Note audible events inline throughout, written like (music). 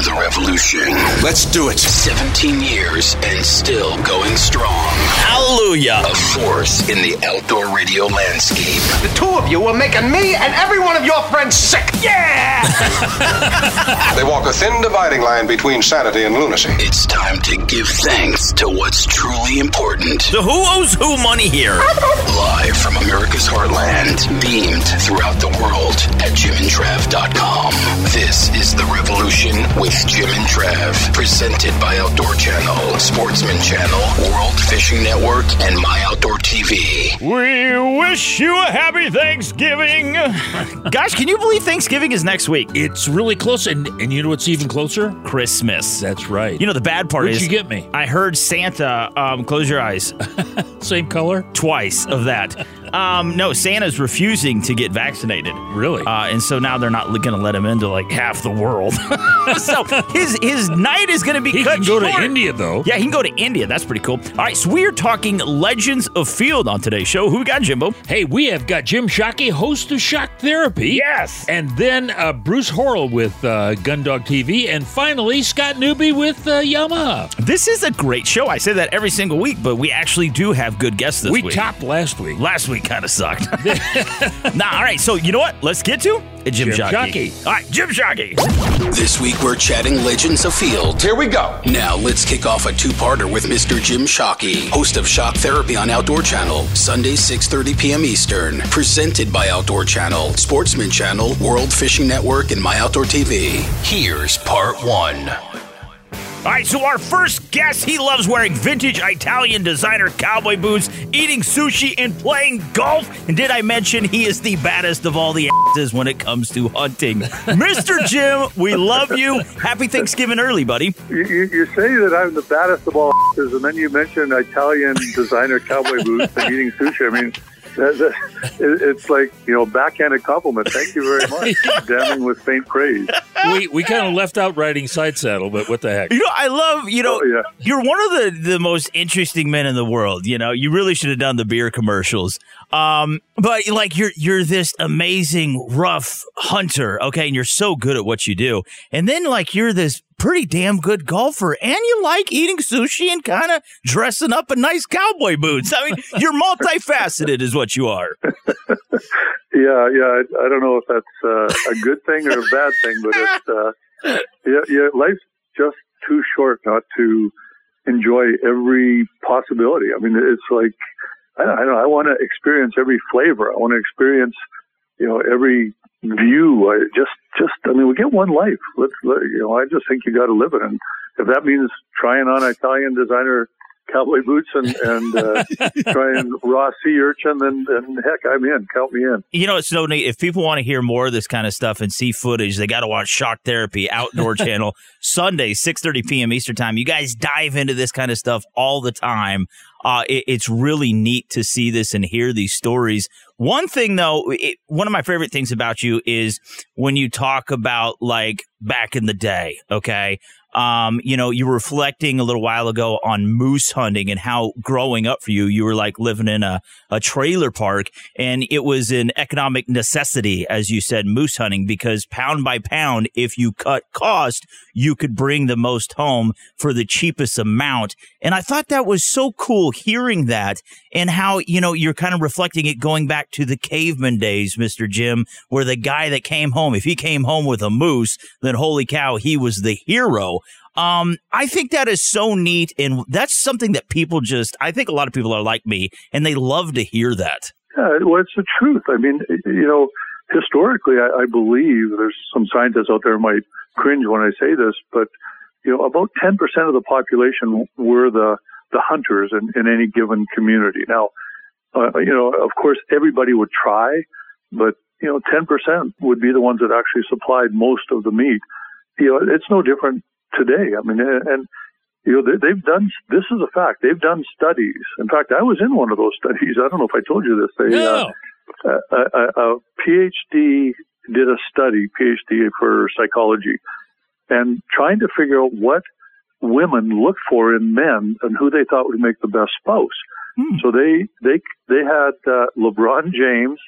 Welcome to the revolution. Let's do it. 17 years and still going strong. Hallelujah. A force in the outdoor radio landscape. The two of you are making me and every one of your friends sick. Yeah! (laughs) they walk a thin dividing line between sanity and lunacy. It's time to give thanks to what's truly important. The who owes who money here. Live from America's heartland, beamed throughout the world at jimandtrav.com. This is The Revolution with Jim and Trav, presented by Outdoor Channel, Sportsman Channel, World Fishing Network, and My Outdoor TV. We wish you a happy Thanksgiving. (laughs) Gosh, can you believe Thanksgiving is next week? It's really close, and, and you know what's even closer? Christmas. That's right. You know, the bad part What'd is. you get me? I heard Santa, um, close your eyes, (laughs) Same color? twice of that. Um, no, Santa's refusing to get vaccinated. Really? Uh, and so now they're not going to let him into like half the world. (laughs) so his his night is going to be he cut can go short. to India, though. Yeah, he can go to India. That's pretty cool. All right, so we're talking Legends Afield on today's show. Who got, Jimbo? Hey, we have got Jim Shockey, host of Shock Therapy. Yes. And then uh, Bruce Horrell with uh, Gundog TV. And finally, Scott Newby with uh, Yamaha. This is a great show. I say that every single week, but we actually do have good guests this we week. We topped last week. Last week kind of sucked. (laughs) nah, all right. So you know what? Let's get to it. Jim, Jim Shockey. Shockey. All right, Jim Shockey. This week we're chatting Legends Afield. Here we go. Now let's kick off a two-parter with Mr. Jim Shockey, host of Shock Therapy on Outdoor Channel, Sunday 6:30 p.m. Eastern, presented by Outdoor Channel, Sportsman Channel, World Fishing Network, and My Outdoor TV. Here's part one. All right, so our first guest, he loves wearing vintage Italian designer cowboy boots, eating sushi, and playing golf. And did I mention he is the baddest of all the asses when it comes to hunting? (laughs) Mr. Jim, we love you. Happy Thanksgiving early, buddy. You, you, you say that I'm the baddest of all actors, and then you mention Italian designer cowboy boots and eating sushi. I mean, that, that, it, it's like you know, backhanded compliment. Thank you very much. (laughs) Damning with faint praise. we we kind of left out riding side saddle, but what the heck? You know, I love, you know, Oh, yeah. you're one of the, the most interesting men in the world. You know, you really should have done the beer commercials. Um, but like you're, you're this amazing rough hunter. Okay. And you're so good at what you do. And then like you're this pretty damn good golfer and you like eating sushi and kind of dressing up in nice cowboy boots. I mean, you're multifaceted is what you are. (laughs) Yeah, yeah. I, I don't know if that's uh, a good thing or a bad thing, but it's uh, yeah, yeah. Life's just too short not to enjoy every possibility. I mean, it's like I don't, know, I want to experience every flavor. I want to experience, you know, every view. I just, just. I mean, we get one life. Let's, let, you know. I just think you got to live it, and if that means trying on Italian designer cowboy boots and and uh, (laughs) trying raw sea urchin, then then heck, I'm in. Count me in. You know, it's so neat. If people want to hear more of this kind of stuff and see footage, they got to watch Shock Therapy Outdoor (laughs) Channel Sunday, 6.30 p.m. Eastern Time. You guys dive into this kind of stuff all the time. Uh, it, it's really neat to see this and hear these stories. One thing, though, it, one of my favorite things about you is when you talk about like back in the day, okay? Um, you know, you were reflecting a little while ago on moose hunting and how growing up for you, you were like living in a, a trailer park and it was an economic necessity, as you said, moose hunting, because pound by pound, if you cut cost, you could bring the most home for the cheapest amount. And I thought that was so cool hearing that and how, you know, you're kind of reflecting it going back to the caveman days, Mr. Jim, where the guy that came home, if he came home with a moose, then holy cow, he was the hero. Um, I think that is so neat. And that's something that people just, I think a lot of people are like me and they love to hear that. Yeah, well, it's the truth. I mean, you know, historically, I, I believe there's some scientists out there might cringe when I say this, but you know, about 10% of the population were the the hunters in, in any given community. Now, uh, you know, of course, everybody would try, but you know, 10% would be the ones that actually supplied most of the meat. You know, it's no different today. I mean, and, you know, they, have done, this is a fact, they've done studies. In fact, I was in one of those studies. I don't know if I told you this. They, no. uh, a, a, a PhD did a study, PhD for psychology, and trying to figure out what women look for in men and who they thought would make the best spouse. Hmm. So they they they had uh, LeBron James.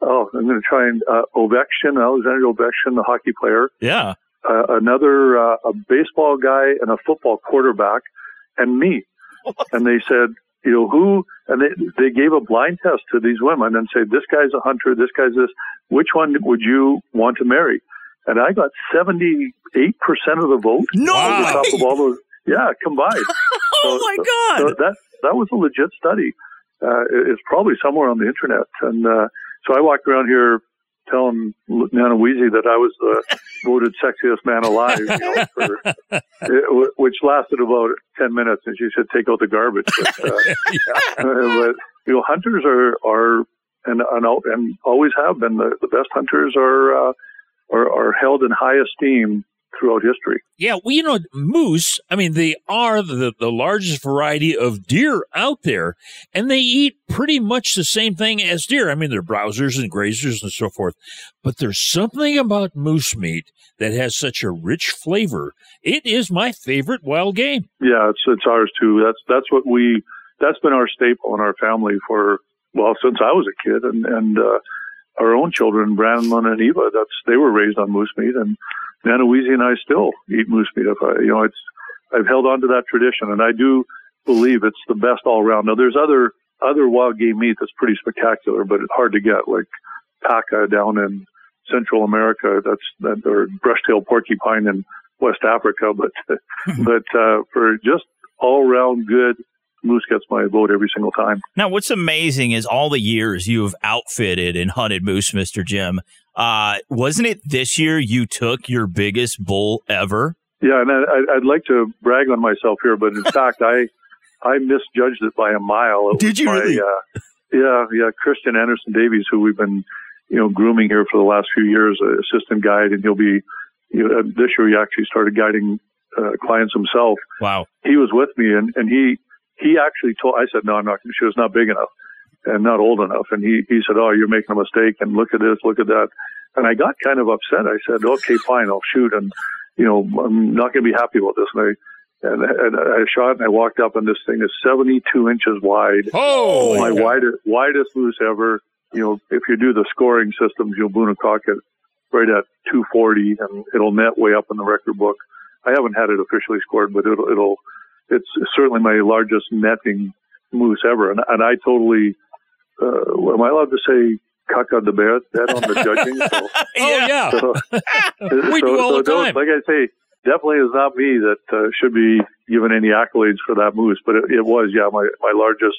Oh, I'm going to try and uh, Ovechkin, Alexander Ovechkin, the hockey player. Yeah. Uh, another uh, a baseball guy and a football quarterback, and me. And they said, you know, who? And they they gave a blind test to these women and said, this guy's a hunter, this guy's this. Which one would you want to marry? And I got seventy eight percent of the vote. No on top of all those. Yeah, combined. (laughs) oh so, my God! So that that was a legit study. Uh, it's probably somewhere on the internet. And uh, so I walked around here telling Nana Weezy that I was the (laughs) voted sexiest man alive, you know, for, (laughs) it, which lasted about 10 minutes and she said, take out the garbage. But, uh, but you know, hunters are, are, and, and, and always have been the, the best hunters are, uh, are, are held in high esteem throughout history. Yeah, well, you know, moose, I mean, they are the, the largest variety of deer out there, and they eat pretty much the same thing as deer. I mean, they're browsers and grazers and so forth, but there's something about moose meat that has such a rich flavor. It is my favorite wild game. Yeah, it's, it's ours too. That's, that's what we, that's been our staple in our family for, well, since I was a kid and, and, uh, our own children, Brandon and Eva, that's, they were raised on moose meat and, Nana Weezy and I still eat moose meat. If I, you know, it's I've held on to that tradition, and I do believe it's the best all around. Now, there's other other wild game meat that's pretty spectacular, but it's hard to get, like paca down in Central America. That's that or brush-tail porcupine in West Africa. (laughs) But but uh, for just all around good moose gets my vote every single time. Now, what's amazing is all the years you have outfitted and hunted moose, Mr. Jim. Uh, wasn't it this year you took your biggest bull ever? Yeah, and I, would like to brag on myself here, but in fact, I (laughs) I misjudged it by a mile. It Did you my, really? Uh, yeah, yeah. Christian Anderson Davies, who we've been you know grooming here for the last few years, assistant guide, and he'll be you know, this year he actually started guiding uh, clients himself. Wow. He was with me, and and he he actually told. I said, no, I'm not. She was not big enough and not old enough. And he, he said, Oh, you're making a mistake. And look at this, look at that. And I got kind of upset. I said, Okay, fine, I'll shoot. And, you know, I'm not going to be happy about this. And I, and, and I shot and I walked up and this thing is 72 inches wide. Oh, my widest, widest moose ever. You know, if you do the scoring systems, you'll Boone and Crockett it right at 240 and it'll net way up in the record book. I haven't had it officially scored, but it'll, it'll, it's certainly my largest netting moose ever. And, and I totally, uh, am I allowed to say caca de bear that on the judging? So, (laughs) oh yeah, so, (laughs) we so, do all so the time. Like I say, definitely is not me that uh, should be given any accolades for that moose, but it, it was yeah my my largest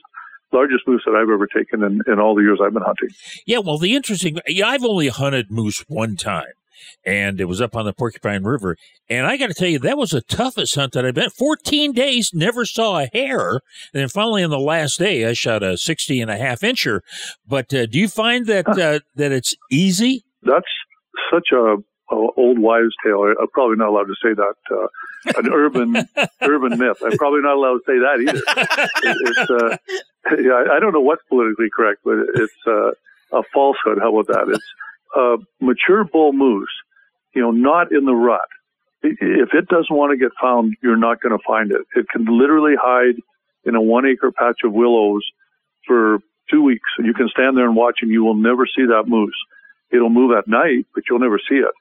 largest moose that I've ever taken in, in all the years I've been hunting. Yeah, well, the interesting, yeah, I've only hunted moose one time and it was up on the Porcupine River. And I got to tell you, that was the toughest hunt that I've been. 14 days, never saw a hair. And then finally on the last day, I shot a 60 and a half incher. But uh, do you find that, uh, that it's easy? That's such a, a old wives' tale. I'm probably not allowed to say that. Uh, an urban (laughs) urban myth. I'm probably not allowed to say that either. It, it's uh, (laughs) yeah, I don't know what's politically correct, but it's uh, a falsehood. How about that? It's a mature bull moose, you know, not in the rut. If it doesn't want to get found, you're not going to find it. It can literally hide in a one acre patch of willows for two weeks. You can stand there and watch and you will never see that moose. It'll move at night, but you'll never see it.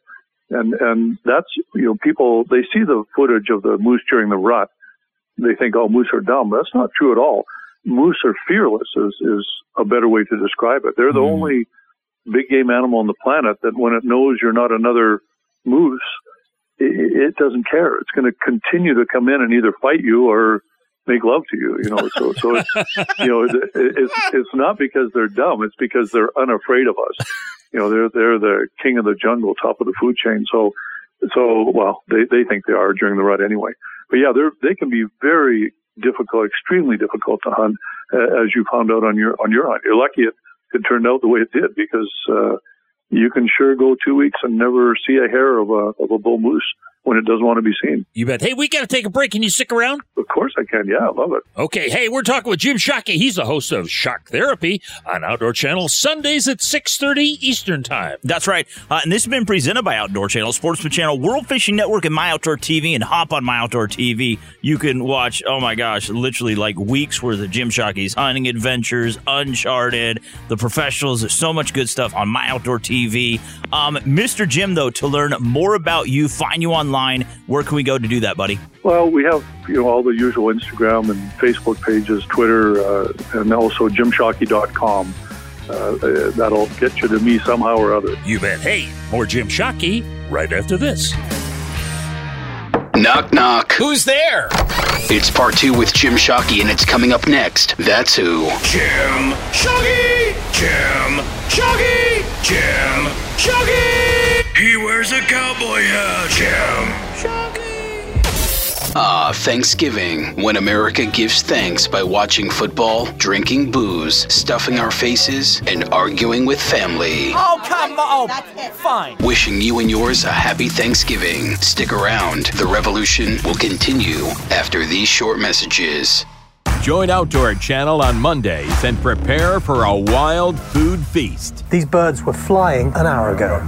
And, and that's, you know, people, they see the footage of the moose during the rut. They think, oh, moose are dumb. That's not true at all. Moose are fearless is, is a better way to describe it. They're the mm. only big game animal on the planet that when it knows you're not another moose, it, it doesn't care. It's going to continue to come in and either fight you or make love to you. You know, so so it's (laughs) you know it's it's not because they're dumb. It's because they're unafraid of us. You know, they're they're the king of the jungle, top of the food chain. So so well, they they think they are during the rut anyway. But yeah, they're they can be very difficult, extremely difficult to hunt, uh, as you found out on your on your hunt. You're lucky it it turned out the way it did because uh, you can sure go two weeks and never see a hair of a of a bull moose when it doesn't want to be seen. You bet. Hey, we got to take a break. Can you stick around? Of course I can. Yeah, I love it. Okay. Hey, we're talking with Jim Shockey. He's the host of Shock Therapy on Outdoor Channel Sundays at 6.30 Eastern Time. That's right. Uh, and this has been presented by Outdoor Channel, Sportsman Channel, World Fishing Network, and My Outdoor TV. And hop on My Outdoor TV. You can watch, oh my gosh, literally like weeks worth of Jim Shockey's hunting adventures, Uncharted, the professionals. There's so much good stuff on My Outdoor TV. Um, Mr. Jim, though, to learn more about you, find you online, where can we go to do that, buddy? Well, we have you know all the usual Instagram and Facebook pages, Twitter, uh, and also jimshockey.com. Uh, uh, that'll get you to me somehow or other. You bet. Hey, more Jim Shockey right after this. Knock, knock. Who's there? It's part two with Jim Shockey, and it's coming up next. That's who. Jim Shockey! Jim Shockey! Jim Shockey! He wears a cowboy hat. Jim Ah, Thanksgiving, when America gives thanks by watching football, drinking booze, stuffing our faces, and arguing with family. Oh, come on. That's fine. Wishing you and yours a happy Thanksgiving. Stick around. The revolution will continue after these short messages. Join Outdoor Channel on Mondays and prepare for a wild food feast. These birds were flying an hour ago.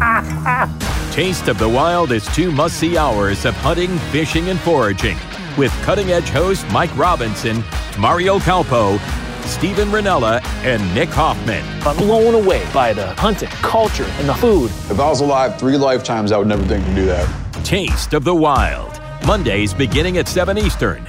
(laughs) Taste of the Wild is two must see hours of hunting, fishing, and foraging with cutting edge host Mike Robinson, Mario Calpo, Steven Rinella, and Nick Hoffman. I'm blown away by the hunting, culture, and the food. If I was alive three lifetimes, I would never think to do that. Taste of the Wild. Mondays beginning at 7 Eastern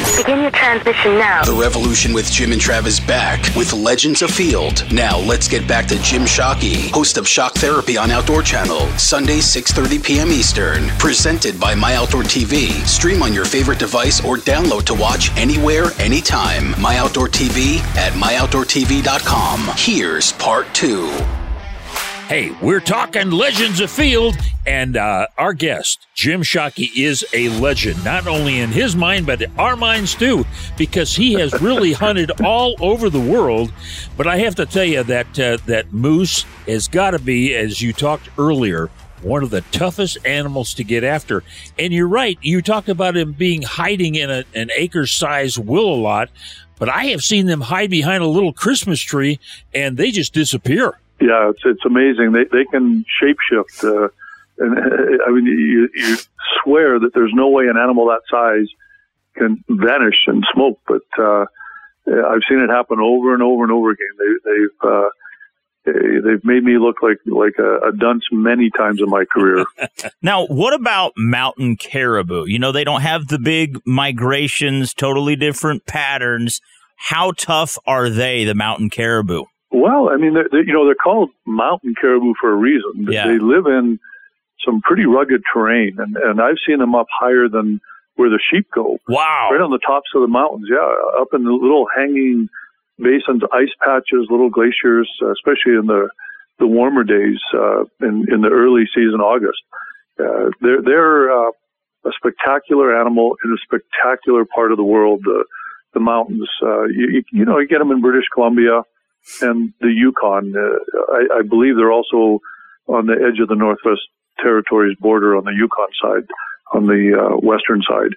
Begin your transmission now. The revolution with Jim and Travis back with Legends Afield. Now let's get back to Jim Shockey, host of Shock Therapy on Outdoor Channel, Sundays 6:30 p.m. Eastern. Presented by My Outdoor TV. Stream on your favorite device or download to watch anywhere, anytime. My Outdoor TV at myoutdoortv.com. Here's part two. Hey, we're talking Legends Afield, and uh, our guest, Jim Shockey, is a legend, not only in his mind, but our minds too, because he has really (laughs) hunted all over the world. But I have to tell you that uh, that moose has got to be, as you talked earlier, one of the toughest animals to get after. And you're right, you talked about him being hiding in a, an acre size willow lot, but I have seen them hide behind a little Christmas tree and they just disappear. Yeah, it's it's amazing. They they can shapeshift, uh, and (laughs) I mean, you, you swear that there's no way an animal that size can vanish in smoke, but uh, I've seen it happen over and over and over again. They, they've uh, they've made me look like like a, a dunce many times in my career. (laughs) now, what about mountain caribou? You know, they don't have the big migrations, totally different patterns. How tough are they, the mountain caribou? Well, I mean, they're, they're, you know, they're called mountain caribou for a reason. Yeah. They live in some pretty rugged terrain, and, and I've seen them up higher than where the sheep go. Wow. Right on the tops of the mountains, yeah, up in the little hanging basins, ice patches, little glaciers, uh, especially in the the warmer days uh, in in the early season, August. Uh, they're they're uh, a spectacular animal in a spectacular part of the world. The the mountains, uh, you, you know, you get them in British Columbia and the Yukon. Uh, I, I believe they're also on the edge of the Northwest Territories border on the Yukon side, on the uh, western side.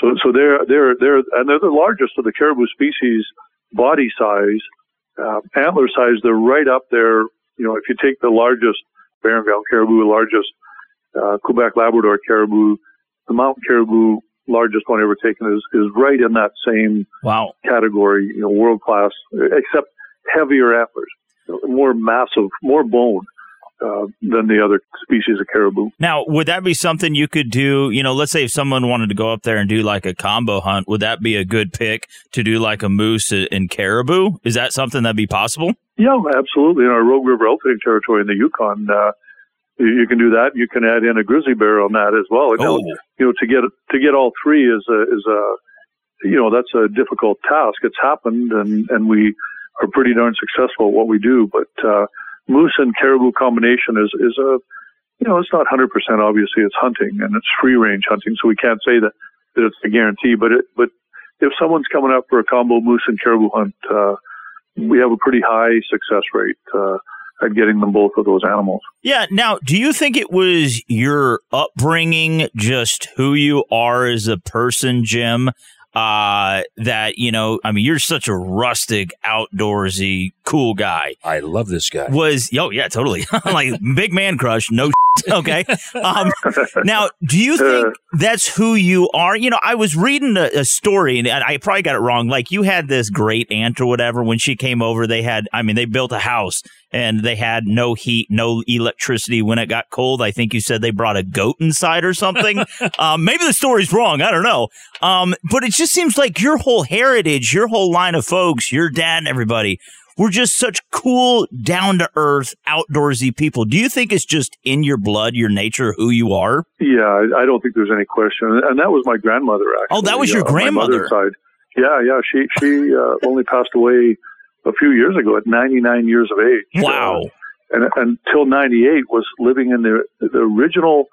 So, so they're they're they're and they're the largest of the caribou species, body size, uh, antler size. They're right up there. You know, if you take the largest barren-ground caribou, the largest uh, Quebec Labrador caribou, the mountain caribou, largest one ever taken, is is right in that same wow category. You know, world class, except heavier antlers, more massive, more bone. Uh, than the other species of caribou. Now, would that be something you could do? You know, let's say if someone wanted to go up there and do like a combo hunt, would that be a good pick to do like a moose and caribou? Is that something that'd be possible? Yeah, absolutely. In our Rogue River outfitting territory in the Yukon, uh, you, can do that. You can add in a grizzly bear on that as well. Oh. You, know, you know, to get to get all three is a is a you know that's a difficult task. It's happened, and and we are pretty darn successful at what we do. But uh, moose and caribou combination is is a you know, it's not 100% obviously it's hunting and it's free range hunting, so we can't say that, that it's a guarantee. But it, but if someone's coming up for a combo moose and caribou hunt, uh, we have a pretty high success rate uh, at getting them both of those animals. Yeah. Now, do you think it was your upbringing, just who you are as a person, Jim? Uh, that, you know, I mean, you're such a rustic, outdoorsy, cool guy. I love this guy. Was, oh, yeah, totally. (laughs) like, big man crush, no (laughs) okay. Um, (laughs) now, do you think that's who you are? You know, I was reading a, a, story and I probably got it wrong. Like you had this great aunt or whatever when she came over. They had, I mean, they built a house and they had no heat, no electricity when it got cold. I think you said they brought a goat inside or something. (laughs) um, maybe the story's wrong. I don't know. Um, but it just seems like your whole heritage, your whole line of folks, your dad and everybody we're just such cool, down to earth, outdoorsy people. Do you think it's just in your blood, your nature, who you are? Yeah, I, I don't think there's any question. And that was my grandmother. Actually. Oh, that was your uh, grandmother. side. Yeah, yeah. She she uh, only passed away a few years ago at 99 years of age. Wow. Uh, and until 98 was living in the the original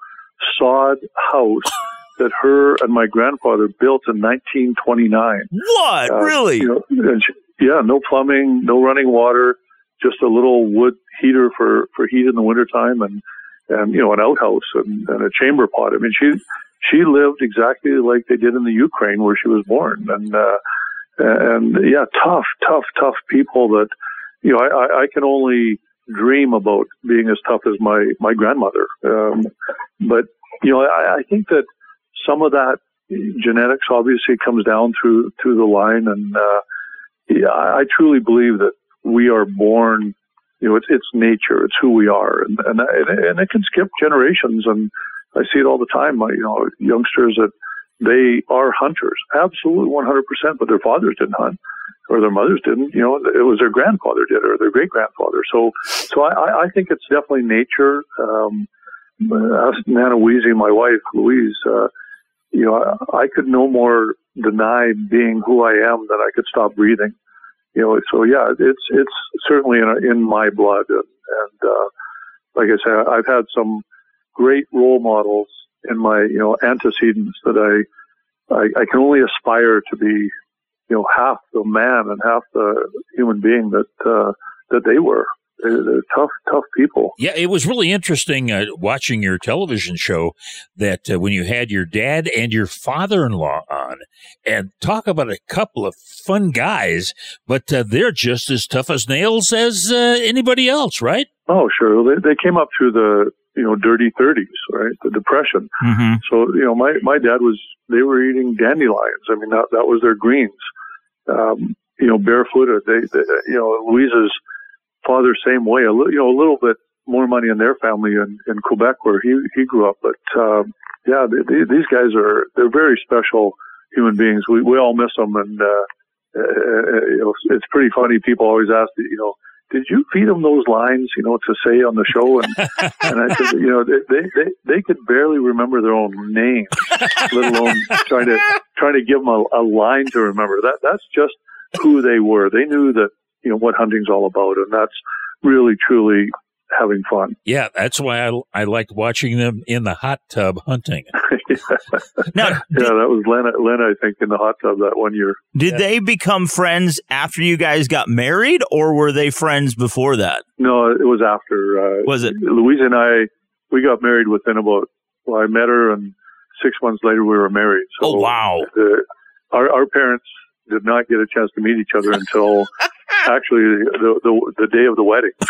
sod house (laughs) that her and my grandfather built in 1929. What? Uh, really? You know, she, yeah, no plumbing, no running water, just a little wood heater for, for heat in the wintertime and, and, you know, an outhouse and, and a chamber pot. I mean, she, she lived exactly like they did in the Ukraine where she was born. And, uh, and yeah, tough, tough, tough people that, you know, I, I can only dream about being as tough as my, my grandmother. Um, but, you know, I, I think that some of that genetics obviously comes down through, through the line and, uh, yeah, I truly believe that we are born. You know, it's it's nature. It's who we are, and and and it can skip generations. And I see it all the time. You know, youngsters that they are hunters, absolutely 100%, but their fathers didn't hunt or their mothers didn't. You know, it was their grandfather did or their great grandfather. So, so I, I think it's definitely nature. Um, Nana Weezy, my wife, Louise, uh, you know, I, I could no more deny being who I am that I could stop breathing. You know, so yeah, it's it's certainly in in my blood, and, and uh, like I said, I've had some great role models in my you know antecedents that I I, I can only aspire to be you know half the man and half the human being that uh, that they were they're, tough, tough people. Yeah, it was really interesting uh, watching your television show that uh, when you had your dad and your father-in-law on, and talk about a couple of fun guys, but uh, they're just as tough as nails as uh, anybody else, right? Oh, sure. They, they came up through the you know dirty 30s, right? The depression. Mm-hmm. So you know, my my dad was they were eating dandelions. I mean, that that was their greens. Um, you know, barefooted. They, they you know, Louise's father same way. A little, you know, a little bit more money in their family in, in Quebec where he he grew up. But um, yeah, they, they, these guys are they're very special human beings. We we all miss them, and uh, uh, uh, you know, it's pretty funny. People always ask, you know, did you feed them those lines, you know, to say on the show? And (laughs) and I said, you know, they they they could barely remember their own names, let alone trying to trying to give them a, a line to remember. That that's just who they were. They knew that you know what hunting's all about, and that's really truly having fun. Yeah, that's why I, I liked watching them in the hot tub hunting. (laughs) yeah. Now, yeah, that was Lena, Lena, I think, in the hot tub that one year. Did Yeah. they become friends after you guys got married, or were they friends before that? No, it was after. Uh, Was it? Louise and I? We got married within about. Well, I met her, and six months later we were married. So, Oh, wow. uh, our our parents did not get a chance to meet each other until (laughs) actually the, the the day of the wedding. (laughs)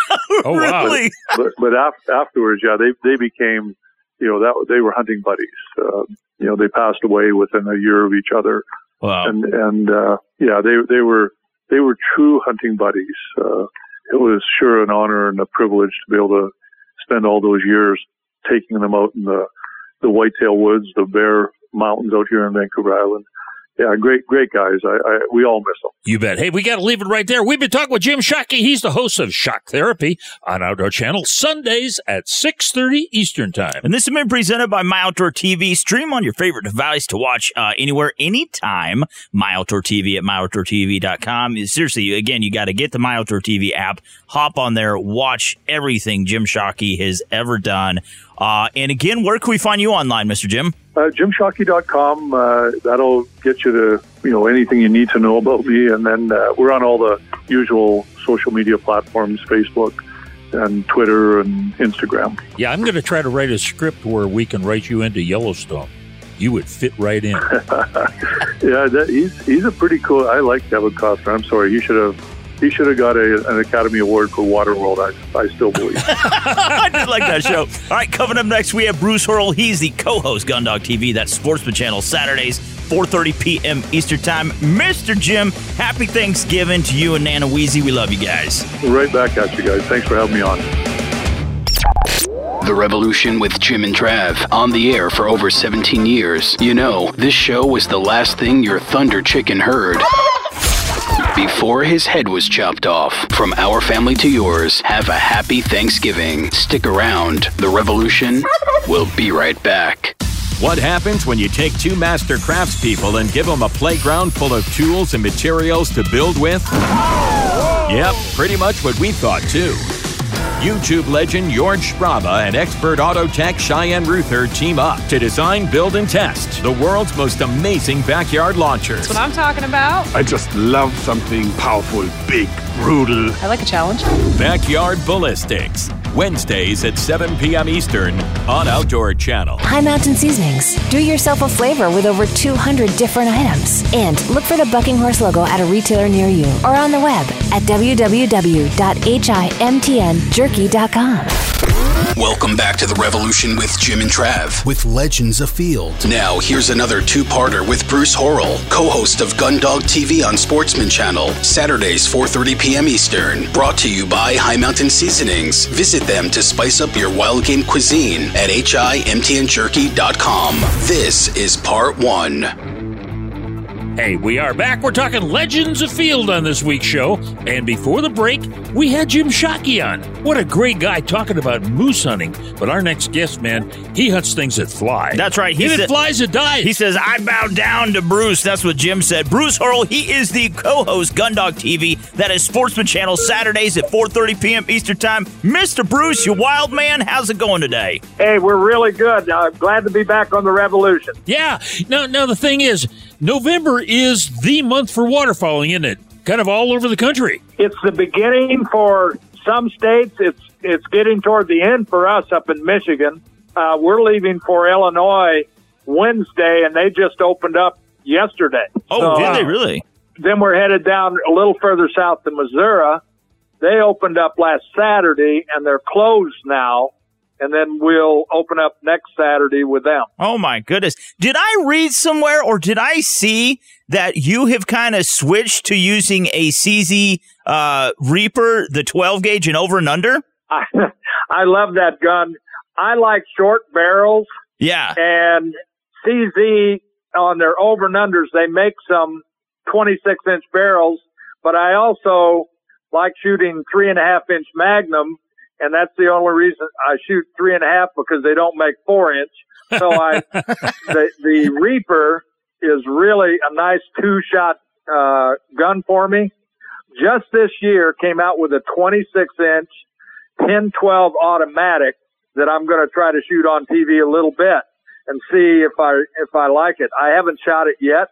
Oh, wow. really? but but af- afterwards, yeah, they they became, you know, that they were hunting buddies. Uh, you know, they passed away within a year of each other, Wow. and and uh, yeah, they they were they were true hunting buddies. Uh, it was sure an honor and a privilege to be able to spend all those years taking them out in the the whitetail woods, the Bear Mountains out here in Vancouver Island. Yeah, great, great guys. I, I we all miss them. You bet. Hey, we got to leave it right there. We've been talking with Jim Shockey. He's the host of Shock Therapy on Outdoor Channel Sundays at 6:30 Eastern Time. And this has been presented by My Outdoor TV. Stream on your favorite device to watch uh, anywhere, anytime. My Outdoor TV at myoutdoortv.com. Seriously, again, you got to get the My Outdoor TV app, hop on there, watch everything Jim Shockey has ever done. Uh, and again, where can we find you online, Mr. Jim? Uh, JimShockey.com. Uh, that'll get you to you know anything you need to know about me, and then uh, we're on all the usual social media platforms: Facebook and Twitter and Instagram. Yeah, I'm going to try to write a script where we can write you into Yellowstone. You would fit right in. (laughs) yeah, that, he's he's a pretty cool. I like Kevin Costner. I'm sorry, he should have he should have got a, an Academy Award for Waterworld. I, I still believe. (laughs) I did like that show. All right, coming up next, we have Bruce Horrell. He's the co-host Gundog TV. That's Sportsman Channel Saturdays, 4:30 p.m. Eastern Time. Mr. Jim, happy Thanksgiving to you and Nana Weezy. We love you guys. Right back at you guys. Thanks for having me on. The Revolution with Jim and Trav, on the air for over 17 years. You know, this show was the last thing your Thunder Chicken heard. Before his head was chopped off, from our family to yours, have a happy Thanksgiving. Stick around. The Revolution will be right back. What happens when you take two master craftspeople and give them a playground full of tools and materials to build with? Yep, pretty much what we thought too. YouTube legend George Sprava and expert auto tech Cheyenne Ruther team up to design, build, and test the world's most amazing backyard launchers. That's what I'm talking about. I just love something powerful, big, brutal. I like a challenge. Backyard Ballistics. Wednesdays at 7 p.m. Eastern on Outdoor Channel. High Mountain Seasonings. Do yourself a flavor with over 200 different items. And look for the Bucking Horse logo at a retailer near you or on the web at www.himtnjerky.com. Welcome back to the Revolution with Jim and Trav with Legends Afield. Now, here's another two parter with Bruce Horrell, co host of Gundog TV on Sportsman Channel, Saturdays, 4.30 p.m. Eastern. Brought to you by High Mountain Seasonings. Visit them to spice up your wild game cuisine at himtnjerky.com. This is part one. Hey, we are back. We're talking Legends Afield on this week's show. And before the break, we had Jim Shockey on. What a great guy talking about moose hunting. But our next guest, man, he hunts things that fly. That's right. He even flies that dies. He says, I bow down to Bruce. That's what Jim said. Bruce Horrell, he is the co-host Gundog TV. That is Sportsman Channel Saturdays at 4.30 p.m. Eastern Time. Mr. Bruce, you wild man, how's it going today? Hey, we're really good. Uh, glad to be back on the Revolution. Yeah. Now, now the thing is, November is the month for waterfowling, isn't it? Kind of all over the country. It's the beginning for some states. It's it's getting toward the end for us up in Michigan. Uh, we're leaving for Illinois Wednesday, and they just opened up yesterday. Oh, so, did they really? Then we're headed down a little further south to Missouri. They opened up last Saturday, and they're closed now and then we'll open up next Saturday with them. Oh my goodness. Did I read somewhere or did I see that you have kind of switched to using a CZ uh, Reaper, the 12 gauge and over and under? (laughs) I, I love that gun. I like short barrels. Yeah. And CZ on their over and unders, they make some 26 inch barrels, but I also like shooting three and a half inch magnum and that's the only reason I shoot three and a half because they don't make four inch. So I, (laughs) the, the Reaper is really a nice two shot, uh, gun for me. Just this year came out with a 26 inch 1012 automatic that I'm going to try to shoot on TV a little bit and see if I, if I like it. I haven't shot it yet,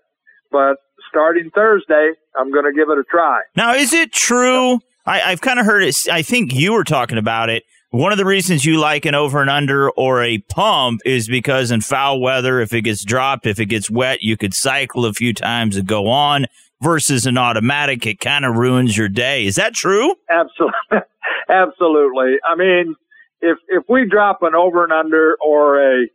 but starting Thursday, I'm going to give it a try. Now, is it true I, I've kind of heard it. I think you were talking about it. One of the reasons you like an over and under or a pump is because in foul weather, if it gets dropped, if it gets wet, you could cycle a few times and go on. Versus an automatic, it kind of ruins your day. Is that true? Absolutely, (laughs) absolutely. I mean, if if we drop an over and under or a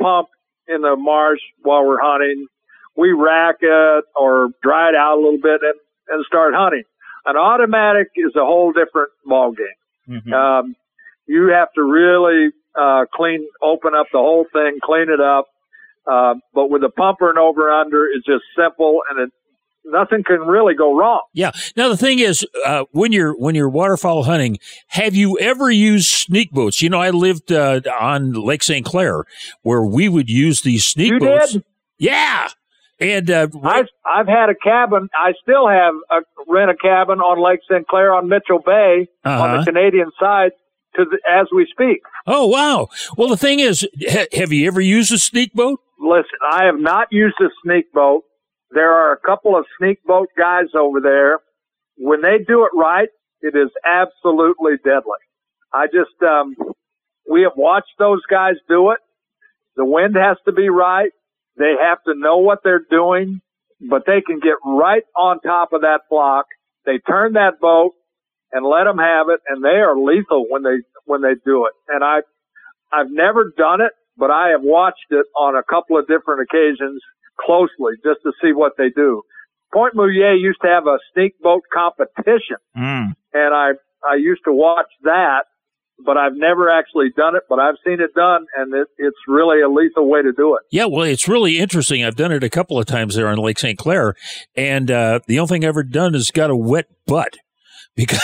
pump in the marsh while we're hunting, we rack it or dry it out a little bit and, and start hunting. An automatic is a whole different ball game. Mm-hmm. Um, you have to really uh, clean, open up the whole thing, clean it up. Uh, but with a pumper and over under, it's just simple and it, nothing can really go wrong. Yeah. Now the thing is, uh, when you're when you're waterfowl hunting, have you ever used sneak boats? You know, I lived uh, on Lake St. Clair where we would use these sneak You boats. did? Yeah. And uh, I've I've had a cabin. I still have a rent a cabin on Lake St. Clair on Mitchell Bay on Uh-huh. the Canadian side to the, as we speak. oh wow. Well, the thing is, ha- have you ever used a sneak boat? Listen, I have not used a sneak boat. There are a couple of sneak boat guys over there. When they do it right, it is absolutely deadly. I just, um, we have watched those guys do it. The wind has to be right. They have to know what they're doing, but they can get right on top of that block. They turn that boat and let them have it, and they are lethal when they when they do it. And I, I've never done it, but I have watched it on a couple of different occasions closely just to see what they do. Pointe Mouillee used to have a sneak boat competition, Mm. and I I used to watch that, but I've never actually done it. But I've seen it done, and it, it's really a lethal way to do it. Yeah, well, it's really interesting. I've done it a couple of times there on Lake St. Clair, and uh, the only thing I've ever done is got a wet butt (laughs) because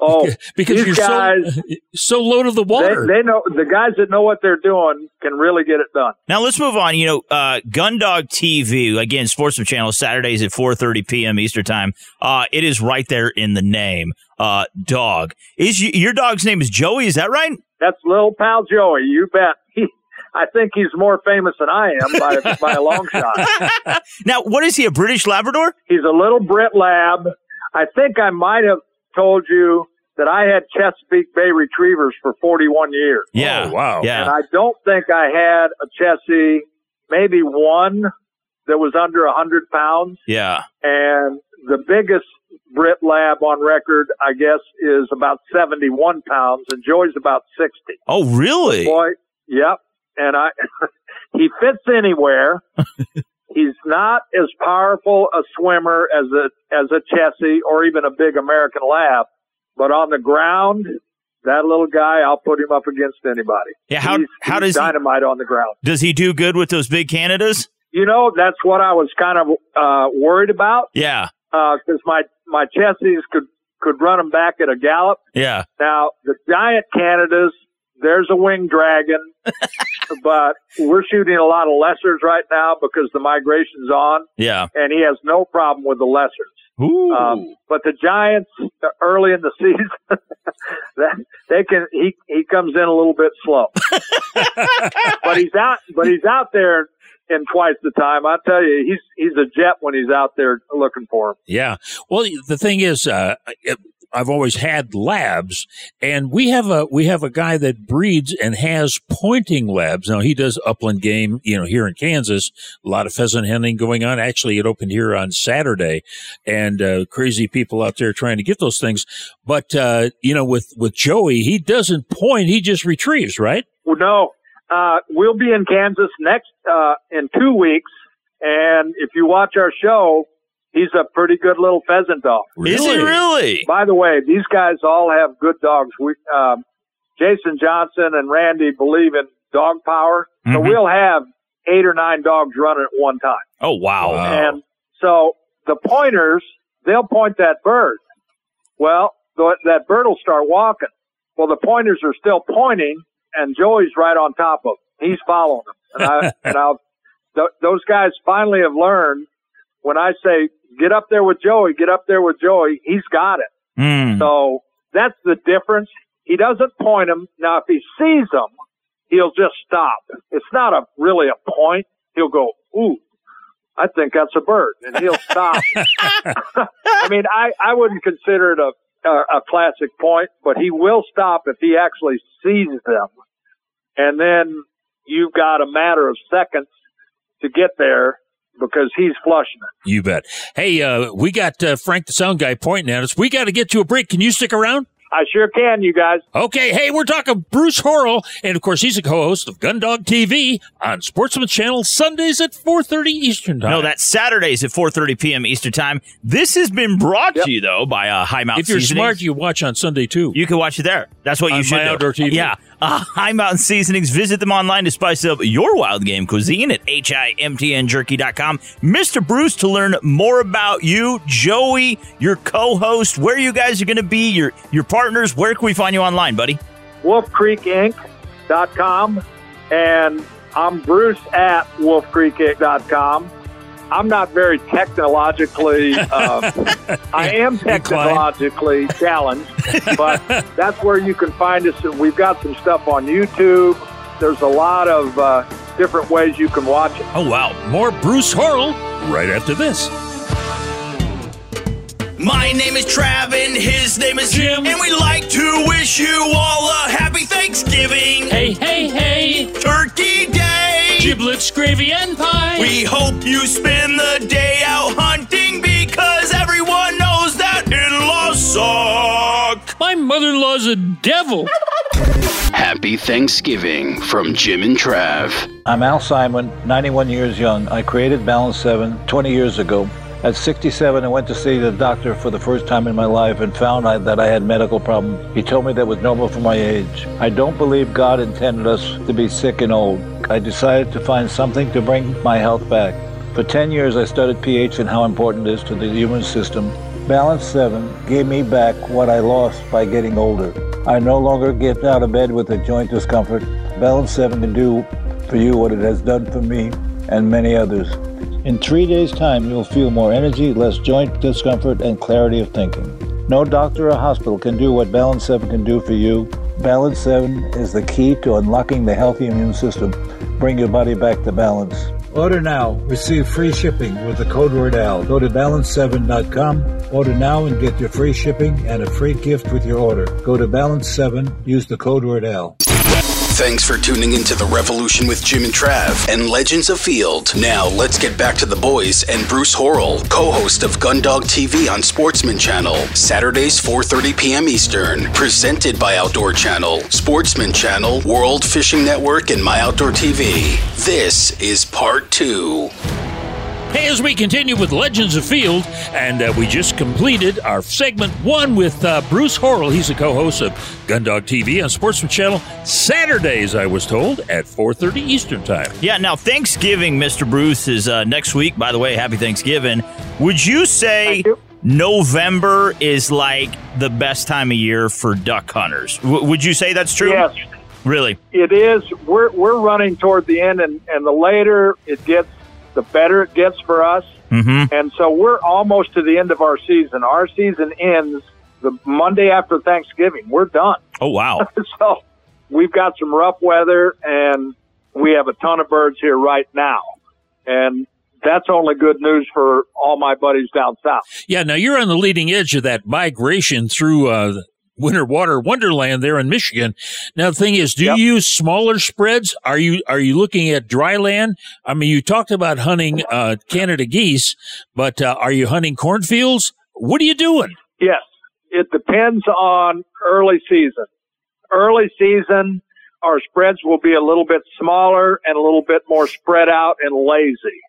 Oh, because these you're guys, so (laughs) so low to the they, water. they know the guys that know what they're doing can really get it done. Now let's move on. You know, uh, Gundog TV again, Sportsman Channel Saturdays at 4:30 p.m. Eastern Time. Uh, it is right there in the name. Uh, dog is y- your dog's name is Joey? Is that right? That's little pal Joey. You bet. (laughs) He, I think he's more famous than I am by (laughs) by a long shot. (laughs) now, what is he? A British Labrador? He's a little Brit Lab. I think I might have told you that I had Chesapeake Bay Retrievers for 41 years. Yeah. wow. Yeah. And I don't think I had a Chessie, maybe one that was under 100 pounds. Yeah. And the biggest Brit Lab on record, I guess, is about 71 pounds, and Joey's about 60. Oh, really? Boy, yep. And I, (laughs) he fits anywhere. (laughs) He's not as powerful a swimmer as a as a Chessie or even a big American Lab, but on the ground, that little guy, I'll put him up against anybody. Yeah, how- He's- how he's does he- dynamite on the ground? Does he do good with those big Canadas? You know, that's what I was kind of uh, worried about Yeah. because my my Chessies could could run them back at a gallop. Yeah. Now the giant Canadas, there's a wing dragon, (laughs) but we're shooting a lot of lessers right now because the migration's on, Yeah. and he has no problem with the lessers. Ooh. Um, but the Giants uh, early in the (laughs) season, that, they can he he comes in a little bit slow, (laughs) but he's out. But he's out there in twice the time. I tell you, he's he's a jet when he's out there looking for him. Yeah. Well, the thing is, uh, I've always had labs, and we have a we have a guy that breeds and has pointing labs. Now he does upland game, you know, here in Kansas. A lot of pheasant hunting going on. Actually, it opened here on Saturday, and uh, crazy people out there trying to get those things. But uh, you know, with with Joey, he doesn't point; he just retrieves, right? Well, no, uh, we'll be in Kansas next uh, in two weeks, and if you watch our show, he's a pretty good little pheasant dog. Is he really? By the way, these guys all have good dogs. We, um, Jason Johnson and Randy believe in dog power, so Mhm. we'll have eight or nine dogs running at one time. Oh wow. And so the pointers, they'll point that bird. Well, th- that bird will start walking. Well, the pointers are still pointing, and Joey's right on top of him. He's following him. And I, (laughs) and I'll, th- those guys finally have learned when I say, get up there with Joey, get up there with Joey, he's got it. Hmm. So that's the difference. He doesn't point him. Now, if he sees him, he'll just stop. It's not a really a point. He'll go, ooh, I think that's a bird, and he'll stop. (laughs) (laughs) I mean, I, I wouldn't consider it a, a, a classic point, but he will stop if he actually sees them. And then you've got a matter of seconds to get there because he's flushing it. You bet. Hey, uh, we got uh, Frank the sound guy pointing at us. We got to get to a break. Can you stick around? I sure can, you guys. Okay, hey, we're talking Bruce Horrell, and of course, he's a co-host of Gundog TV on Sportsman Channel Sundays at 4:30 Eastern Time. No, that's Saturdays at 4:30 p.m. Eastern Time. This has been brought to you though by uh, High Mountain. if you're Seasonings. smart, you watch on Sunday too. You can watch it there. That's what you should My do. Outdoor TV. Yeah, uh, High Mountain Seasonings. Visit them online to spice up your wild game cuisine at HIMTNJerky.com. Mr. Bruce, to learn more about you, Joey, your co host, where you guys are going to be, your, your partners, where can we find you online, buddy? wolfcreekinc.com and I'm Bruce at wolfcreekinc.com. I'm not very technologically, uh, (laughs) I am technologically challenged, but (laughs) that's where you can find us. We've got some stuff on YouTube. There's a lot of uh, different ways you can watch it. Oh, wow. More Bruce Horrell right after this. My name is Trav and his name is Jim, and we'd like to wish you all a happy Thanksgiving. Hey, hey, hey! Turkey Day! Giblets, gravy, and pie! We hope you spend the day out hunting because everyone knows that in laws suck. My mother in law's a devil! Happy Thanksgiving from Jim and Trav. I'm Al Simon, 91 years young. I created Balance 7 20 years ago. At 67, I went to see the doctor for the first time in my life and found I, that I had medical problems. He told me that was normal for my age. I don't believe God intended us to be sick and old. I decided to find something to bring my health back. For 10 years, I studied pH and how important it is to the human system. Balance 7 gave me back what I lost by getting older. I no longer get out of bed with a joint discomfort. Balance 7 can do for you what it has done for me and many others. In three days' time, you'll feel more energy, less joint discomfort, and clarity of thinking. No doctor or hospital can do what Balance 7 can do for you. Balance 7 is the key to unlocking the healthy immune system. Bring your body back to balance. Order now. Receive free shipping with the code word AL. Go to balance7.com. Order now and get your free shipping and a free gift with your order. Go to balance7. Use the code word AL. Thanks for tuning into The Revolution with Jim and Trav and Legends Afield. Now, let's get back to the boys and Bruce Horrell, co-host of Gundog TV on Sportsman Channel, Saturdays 4:30 p.m. Eastern, presented by Outdoor Channel, Sportsman Channel, World Fishing Network, and My Outdoor TV. This is part 2. Hey, as we continue with Legends Afield, and uh, we just completed our segment one with uh, Bruce Horrell. He's the co-host of Gundog TV on Sportsman Channel Saturdays, I was told, at 4.30 Eastern Time. Yeah, now Thanksgiving, Mr. Bruce, is uh, next week. By the way, happy Thanksgiving. Would you say November is like the best time of year for duck hunters? W- would you say that's true? Yes. Really? It is. We're we're running toward the end, and and the later it gets, the better it gets for us. Mm-hmm. And so we're almost to the end of our season. Our season ends the Monday after Thanksgiving. We're done. Oh wow! (laughs) so we've got some rough weather, and we have a ton of birds here right now, and that's only good news for all my buddies down south. Yeah, now you're on the leading edge of that migration through uh, winter water wonderland there in Michigan. Now the thing is, do you use smaller spreads? Are you are you looking at dry land? I mean, you talked about hunting uh, Canada geese, but uh, are you hunting cornfields? What are you doing? Yes, it depends on early season. Early season, our spreads will be a little bit smaller and a little bit more spread out and lazy,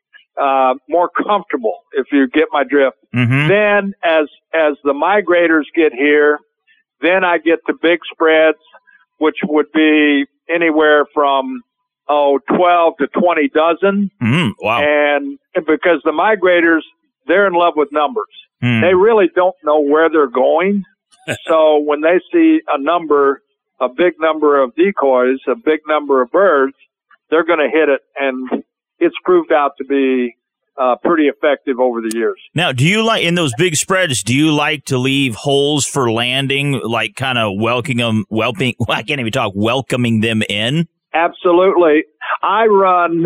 uh, more comfortable, if you get my drift. Mm-hmm. Then, as as the migrators get here, then I get to big spreads, which would be anywhere from oh 12 to 20 dozen. Mm, wow. And because the migrators, they're in love with numbers. Mm. They really don't know where they're going. (laughs) so when they see a number, a big number of decoys, a big number of birds, they're going to hit it. And it's proved out to be uh, pretty effective over the years. Now, do you like in those big spreads? Do you like to leave holes for landing, like kind of welcoming them, welping? Well, (laughs) I can't even talk. Welcoming them in. Absolutely. I run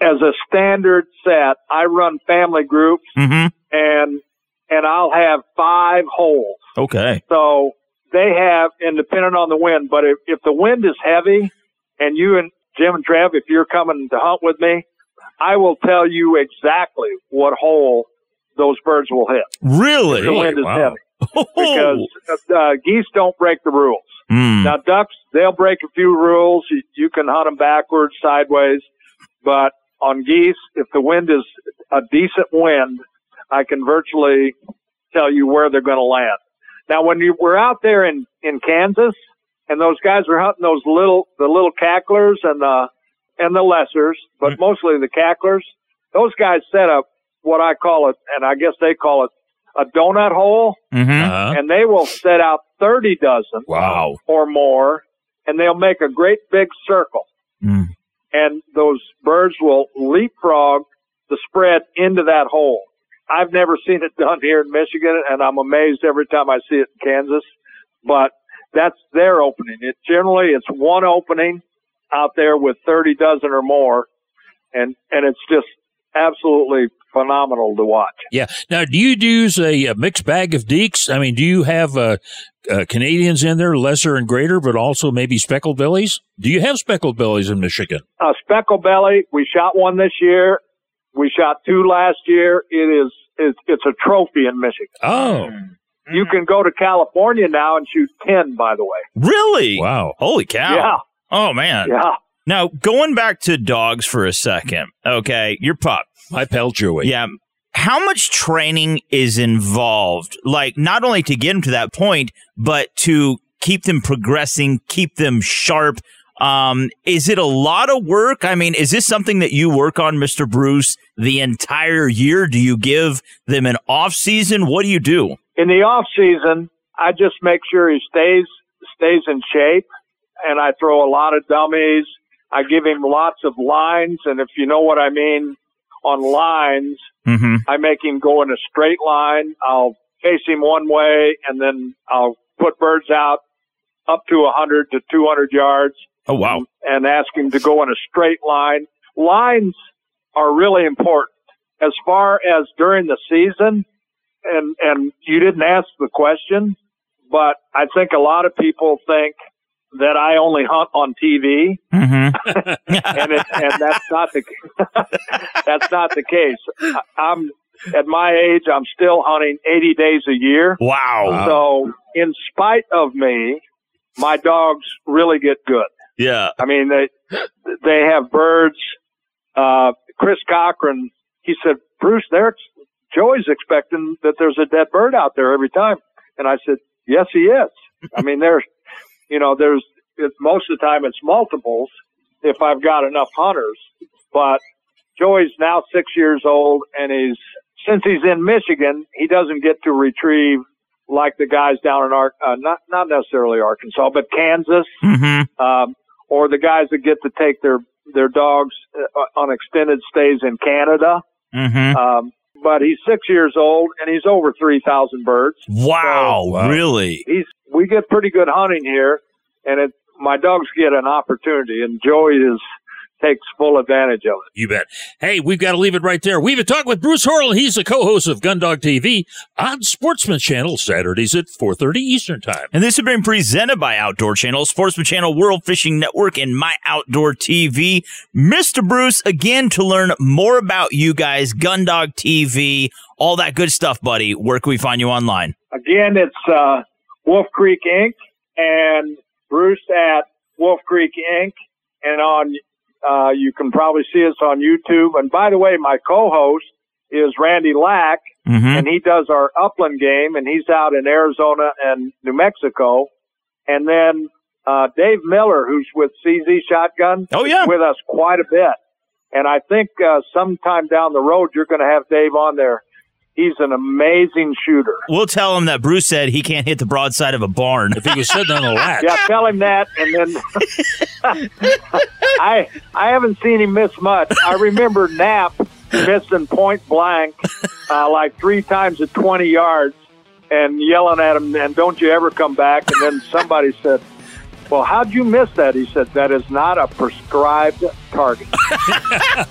as a standard set. I run family groups, Mm-hmm. and and I'll have five holes. Okay. So they have, and depending on the wind, but if, if the wind is heavy, and you and Jim and Trav, if you're coming to hunt with me, I will tell you exactly what hole those birds will hit. Really? The wind is Wow. heavy. (laughs) Because uh, geese don't break the rules. Mm. Now ducks, they'll break a few rules. You, you can hunt them backwards, sideways, but on geese, if the wind is a decent wind, I can virtually tell you where they're going to land. Now, when you were out there in in Kansas, and those guys are hunting those little the little cacklers and the and the lessers, but mostly the cacklers. Those guys set up what I call it, and I guess they call it a donut hole, Mm-hmm. and they will set out thirty dozen Wow. or more, and they'll make a great big circle. Mm. And those birds will leapfrog the spread into that hole. I've never (laughs) seen it done here in Michigan, and I'm amazed every time I see it in Kansas. But that's their opening. It generally it's one opening out there with 30 dozen or more, and and it's just absolutely phenomenal to watch. Yeah. Now, do you use a, a mixed bag of deeks? I mean, do you have uh, uh, Canadians in there, lesser and greater, but also maybe speckled bellies? Do you have speckled bellies in Michigan? Uh, speckle belly, we shot one this year. We shot two last year. It is it's, it's a trophy in Michigan. Oh, You can go to California now and shoot 10, by the way. Really? Wow. Holy cow. Yeah. Oh, man. Yeah. Now, going back to dogs for a second. Okay. Your pup. my pal Joey. Yeah. How much training is involved? Like, not only to get them to that point, but to keep them progressing, keep them sharp. Um, is it a lot of work? I mean, is this something that you work on, Mr. Bruce, the entire year? Do you give them an off season? What do you do? In the off season, I just make sure he stays stays in shape, and I throw a lot of dummies. I give him lots of lines, and if you know what I mean on lines, Mm-hmm. I make him go in a straight line. I'll face him one way, and then I'll put birds out up to 100 to 200 yards Oh, wow. and ask him to go in a straight line. Lines are really important as far as during the season. And, and you didn't ask the question, but I think a lot of people think that I only hunt on TV Mm-hmm. (laughs) (laughs) and it, and that's not the (laughs) that's not the case. I- I'm at my age, I'm still hunting 80 days a year. Wow. So, in spite of me, my dogs really get good. Yeah. I mean, they they have birds. Uh, Chris Cochran, he said, Bruce, there's Joey's expecting that there's a dead bird out there every time, and I said, yes, he is. I mean, there's, you know, there's it, most of the time it's multiples if I've got enough hunters, but Joey's now six years old, and he's since he's in Michigan, he doesn't get to retrieve like the guys down in Ar- uh, not not necessarily Arkansas, but Kansas Mm-hmm. um, or the guys that get to take their their dogs uh, on extended stays in Canada. Mm-hmm. Um, but he's six years old and he's over three thousand birds. Wow. Uh, really? He's we get pretty good hunting here, and it my dogs get an opportunity, and Joey is takes full advantage of it. You bet. Hey, we've got to leave it right there. We've a talk with Bruce Horrell. He's the co-host of Gundog TV on Sportsman Channel Saturdays at 4:30 Eastern Time. And this has been presented by Outdoor Channel, Sportsman Channel, World Fishing Network, and My Outdoor TV. Mr. Bruce, again, to learn more about you guys, Gundog TV, all that good stuff, buddy. Where can we find you online? Again, it's uh, Wolf Creek Inc. and Bruce at Wolf Creek Inc. and on uh, you can probably see us on YouTube. And by the way, my co-host is Randy Lack, Mm-hmm. and he does our upland game, and he's out in Arizona and New Mexico. And then uh, Dave Miller, who's with CZ Shotgun, oh yeah, with us quite a bit. And I think uh, sometime down the road, you're going to have Dave on there. He's an amazing shooter. We'll tell him that Bruce said he can't hit the broadside of a barn. If he was sitting on a latch. Yeah, tell him that, and then (laughs) I I haven't seen him miss much. I remember Knapp missing point blank uh, like three times at twenty yards, and yelling at him, "And don't you ever come back!" And then somebody said, "Well, how'd you miss that?" He said, "That is not a prescribed target." (laughs)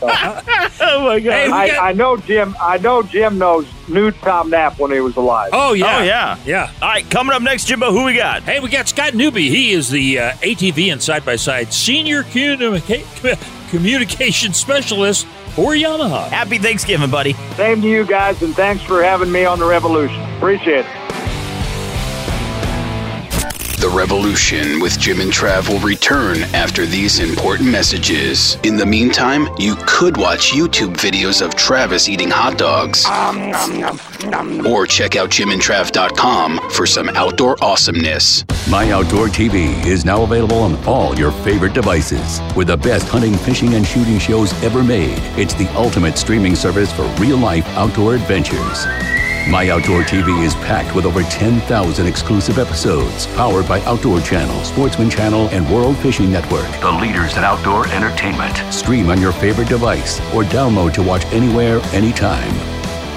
oh my god! Hey, I, got- I know Jim. I know Jim knows knew Tom Knapp when he was alive. Oh yeah, Oh, yeah. yeah. All right, coming up next, Jimbo, who we got? Hey, we got Scott Newby. He is the uh, ATV and side by side senior communica- communication specialist for Yamaha. Happy Thanksgiving, buddy. Same to you guys, and thanks for having me on the Revolution. Appreciate it. The Revolution with Jim and Trav will return after these important messages. In the meantime, you could watch YouTube videos of Travis eating hot dogs. Or check out jimandtrav.com for some outdoor awesomeness. My Outdoor TV is now available on all your favorite devices. With the best hunting, fishing, and shooting shows ever made, it's the ultimate streaming service for real life outdoor adventures. My Outdoor TV is packed with over 10,000 exclusive episodes, powered by Outdoor Channel, Sportsman Channel, and World Fishing Network, the leaders in outdoor entertainment. Stream on your favorite device or download to watch anywhere, anytime.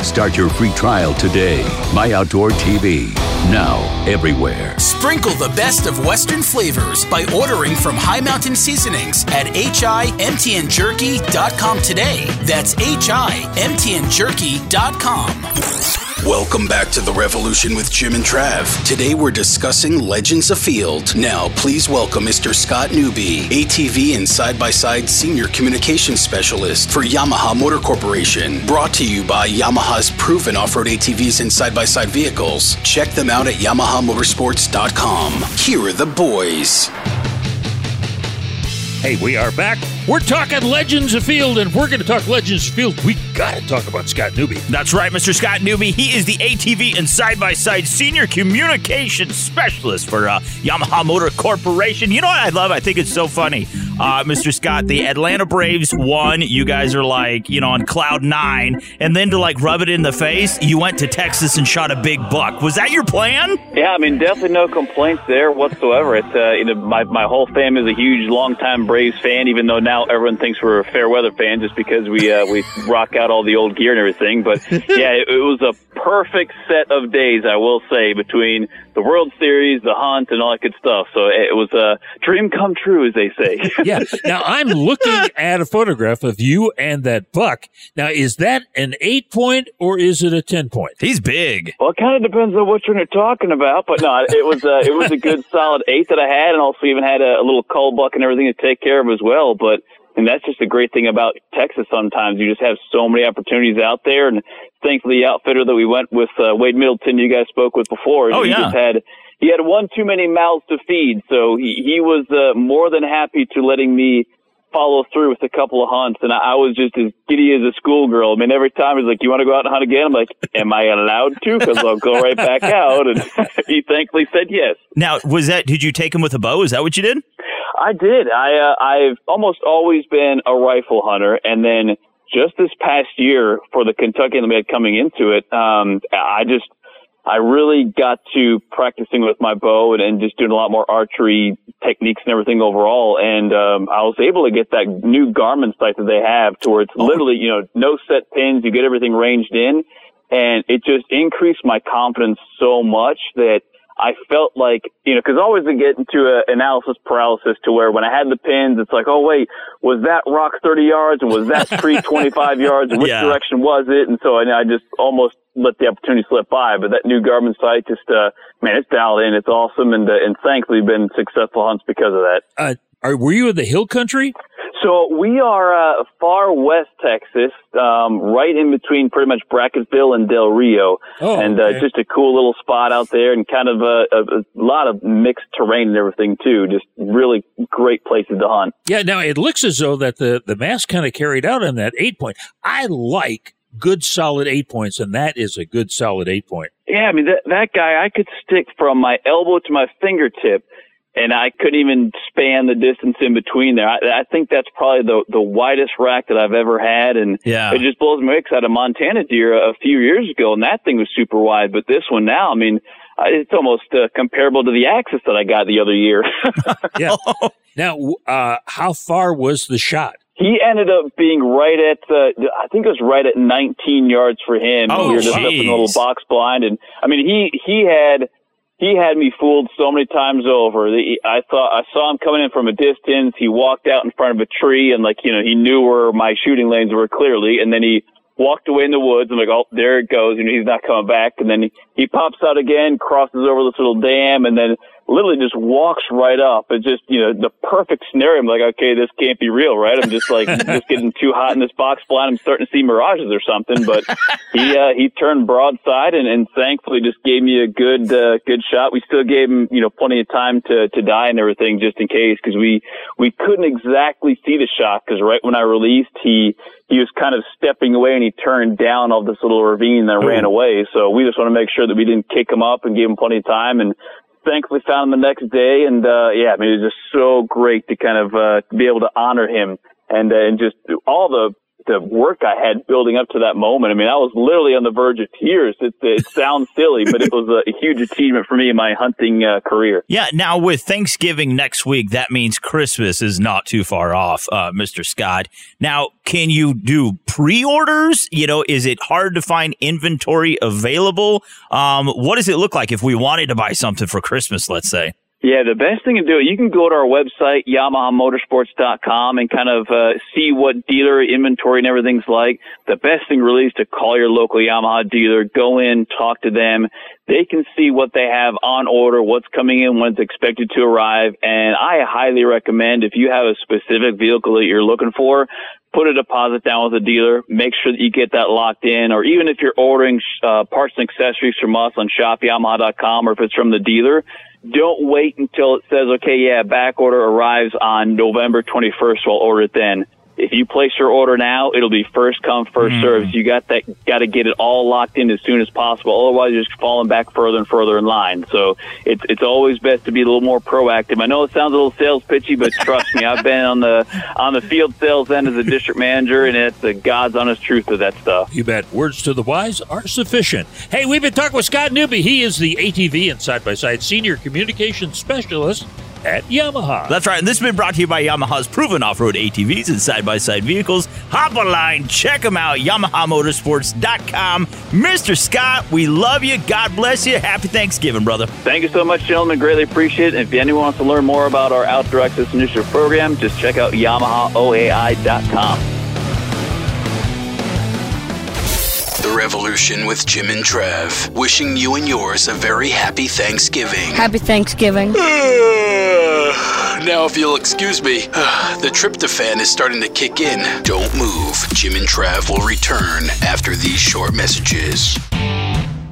Start your free trial today. My Outdoor TV. Now, everywhere. Sprinkle the best of Western flavors by ordering from High Mountain Seasonings at HIMTNJerky.com today. That's HIMTNJerky.com. Welcome back to The Revolution with Jim and Trav. Today we're discussing Legends Afield. Now, please welcome Mr. Scott Newby, ATV and side by side senior communications specialist for Yamaha Motor Corporation. Brought to you by Yamaha's proven off road ATVs and side by side vehicles. Check them out at YamahaMotorsports.com. Here are the boys. Hey, we are back. We're talking Legends Afield, and we're going to talk Legends Afield, we got to talk about Scott Newby. That's right, Mr. Scott Newby. He is the ATV and side by side senior communications specialist for uh, Yamaha Motor Corporation. You know what I love? I think it's so funny, uh, Mr. Scott. The Atlanta Braves won. You guys are like, you know, on cloud nine. And then to like rub it in the face, you went to Texas and shot a big buck. Was that your plan? Yeah, I mean, definitely no complaints there whatsoever. It's uh, you know, my my whole family is a huge, longtime Braves fan. Even though now everyone thinks we're a fair weather fan, just because we uh, we (laughs) rock out all the old gear and everything. But yeah, it, it was a perfect set of days, I will say, between the World Series, the hunt, and all that good stuff. So it was a dream come true, as they say. (laughs) (laughs) yeah. Now I'm looking (laughs) at a photograph of you and that buck. Now, is that an eight point or is it a ten point? He's big. Well, it kind of depends on what you're talking about, but no, it was uh, it was a good (laughs) solid eight that I had, and also even had a, a little cull buck and everything to take care of as well. But and that's just a great thing about Texas. Sometimes you just have so many opportunities out there, and thankfully, the outfitter that we went with, uh, Wade Middleton, you guys spoke with before, Oh, he yeah. just had he had one too many mouths to feed, so he he was uh, more than happy to letting me follow through with a couple of hunts, and I, I was just as giddy as a schoolgirl. I mean, every time he's like, "You want to go out and hunt again?" I'm like, "Am I allowed to?" Because I'll go right back (laughs) out, and he thankfully said yes. Now, was that, did you take him with a bow? Is that what you did? I did. I uh, I've almost always been a rifle hunter, and then just this past year for the Kentucky Limited coming into it, um, I just I really got to practicing with my bow and, and just doing a lot more archery techniques and everything overall. And um, I was able to get that new Garmin sight that they have, to where it's literally you know no set pins, you get everything ranged in, and it just increased my confidence so much that I felt like, you know, because I always get into a analysis paralysis to where when I had the pins, it's like, oh, wait, was that rock 30 yards and was that tree (laughs) 25 yards and which Yeah. direction was it? And so I, I just almost let the opportunity slip by. But that new Garmin sight just, uh, man, it's dialed in. It's awesome. And, uh, and thankfully been successful hunts because of that. Uh, are, were you in the hill country? So we are uh, far west Texas, um, right in between pretty much Brackettville and Del Rio, Oh, and okay. uh, just a cool little spot out there, and kind of a, a, a lot of mixed terrain and everything too. Just really great places to hunt. Yeah. Now it looks as though that the the mass kind of carried out on that eight point. I like good solid eight points, and that is a good solid eight point. Yeah, I mean that that guy, I could stick from my elbow to my fingertip, and I couldn't even span the distance in between there. I, I think that's probably the the widest rack that I've ever had, and Yeah. it just blows me away 'cause I had a Montana deer a, a few years ago, and that thing was super wide. But this one now, I mean, it's almost uh, comparable to the Axis that I got the other year. (laughs) (laughs) Yeah. now, uh, how far was the shot? He ended up being right at, uh, I think it was right at 19 yards for him. Oh, we were just up in a little box blind, and I mean, he he had he had me fooled so many times over. The- I thought I saw him coming in from a distance. He walked out in front of a tree, and like you know, he knew where my shooting lanes were clearly, and then he walked away in the woods. I'm like, oh, there it goes. You know, he's not coming back. And then he, he pops out again, crosses over this little dam, and then literally just walks right up. It's just, you know, the perfect scenario. I'm like, okay, this can't be real, right? I'm just like, (laughs) just getting too hot in this box flat. I'm starting to see mirages or something. But he, uh, he turned broadside and, and thankfully just gave me a good, uh, good shot. We still gave him, you know, plenty of time to, to die and everything just in case because we, we couldn't exactly see the shot because right when I released, he, he was kind of stepping away and he turned down of this little ravine and then ran away. So we just want to make sure that we didn't kick him up and gave him plenty of time. And thankfully found him the next day. And, uh, yeah, I mean, it was just so great to kind of, uh, be able to honor him and, uh, and just all the, the work I had building up to that moment. I mean, I was literally on the verge of tears. It, it (laughs) sounds silly, but it was a, huge achievement for me in my hunting uh, career. Yeah. Now with Thanksgiving next week, that means Christmas is not too far off, uh, Mr. Scott. Now, can you do pre-orders? You know, is it hard to find inventory available? Um, what does it look like if we wanted to buy something for Christmas, let's say? Yeah, the best thing to do, you can go to our website, YamahaMotorsports.com, and kind of uh, see what dealer inventory and everything's like. The best thing really is to call your local Yamaha dealer, go in, talk to them. They can see what they have on order, what's coming in, when it's expected to arrive. And I highly recommend if you have a specific vehicle that you're looking for, put a deposit down with a dealer, make sure that you get that locked in, or even if you're ordering uh, parts and accessories from us on shopyamaha.com or if it's from the dealer, don't wait until it says, okay, yeah, back order arrives on November 21st. We'll order it then. If you place your order now, it'll be first come, first mm. serve. You got that, got to get it all locked in as soon as possible. Otherwise, you're just falling back further and further in line. So it's it's always best to be a little more proactive. I know it sounds a little sales pitchy, but trust me, I've been on the on the field sales end as a district manager, and it's the God's honest truth of that stuff. You bet. Words to the wise are sufficient. Hey, we've been talking with Scott Newby. He is the ATV and side by side senior communications specialist at Yamaha. That's right. And this has been brought to you by Yamaha's proven off road ATVs and side by side vehicles. Hop online, check them out, YamahaMotorsports.com. Mr. Scott, we love you. God bless you. Happy Thanksgiving, brother. Thank you so much, gentlemen. Greatly appreciate it. And if anyone wants to learn more about our Outdoor Access Initiative program, just check out YamahaOAI.com. The Revolution with Jim and Trav. Wishing you and yours a very happy Thanksgiving. Happy Thanksgiving. (sighs) now, if you'll excuse me, (sighs) the tryptophan is starting to kick in. Don't move. Jim and Trav will return after these short messages.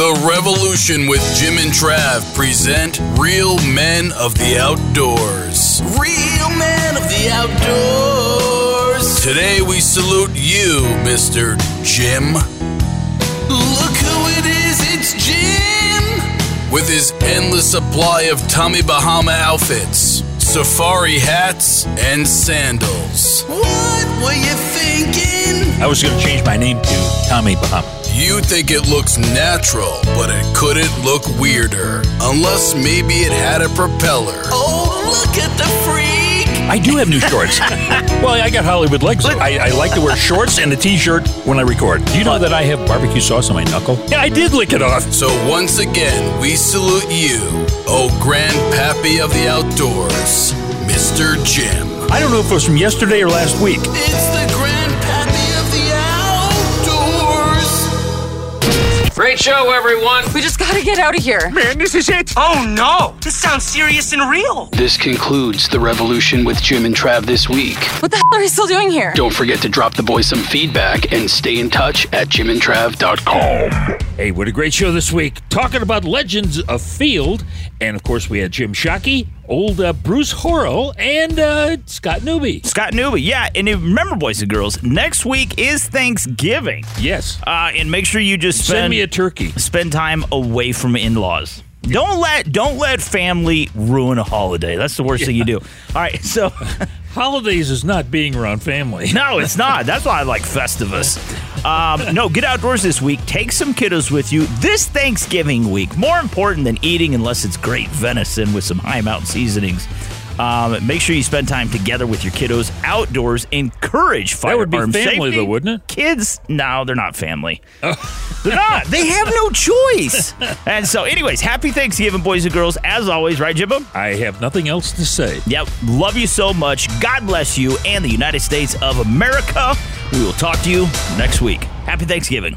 The Revolution with Jim and Trav present Real Men of the Outdoors. Real Men of the Outdoors. Today we salute you, Mr. Jim. Look who it is, it's Jim! With his endless supply of Tommy Bahama outfits, safari hats, and sandals. What were you thinking? I was going to change my name to Tommy Bahama. You think it looks natural, but it couldn't look weirder. Unless maybe it had a propeller. Oh, look at the freak! I do have new shorts. (laughs) well, I got Hollywood legs. I, I, like to wear shorts and a t-shirt when I record. Do you know that I have barbecue sauce on my knuckle? Yeah, I did lick it off. So once again, we salute you, oh grandpappy of the outdoors, Mr. Jim. I don't know if it was from yesterday or last week. It's the Great show, everyone. We just gotta get out of here. Man, this is it. Oh no, this sounds serious and real. This concludes the revolution with Jim and Trav this week. What the hell are you still doing here? Don't forget to drop the boys some feedback and stay in touch at jimandtrav.com. Hey, what a great show this week. Talking about Legends Afield. And of course, we had Jim Shockey old uh, Bruce Horrell and uh, Scott Newby. Scott Newby, yeah. And remember, boys and girls, next week is Thanksgiving. Yes. Uh, and make sure you just spend, Send me a turkey. Spend time away from in-laws. Don't let don't let family ruin a holiday. That's the worst thing you do. All right, so (laughs) holidays is not being around family. No, it's not. That's why I like Festivus. (laughs) Um, no, get outdoors this week. Take some kiddos with you this Thanksgiving week. More important than eating, unless it's great venison with some high mountain seasonings. Um, make sure you spend time together with your kiddos outdoors. Encourage firearm That would be family, safety. though, wouldn't it? Kids, no, they're not family. (laughs) They're not. They have no choice. and so, anyways, happy Thanksgiving, boys and girls. As always, right, Jimbo? I have nothing else to say. Yep. Love you so much. God bless you and the United States of America. We will talk to you next week. Happy Thanksgiving.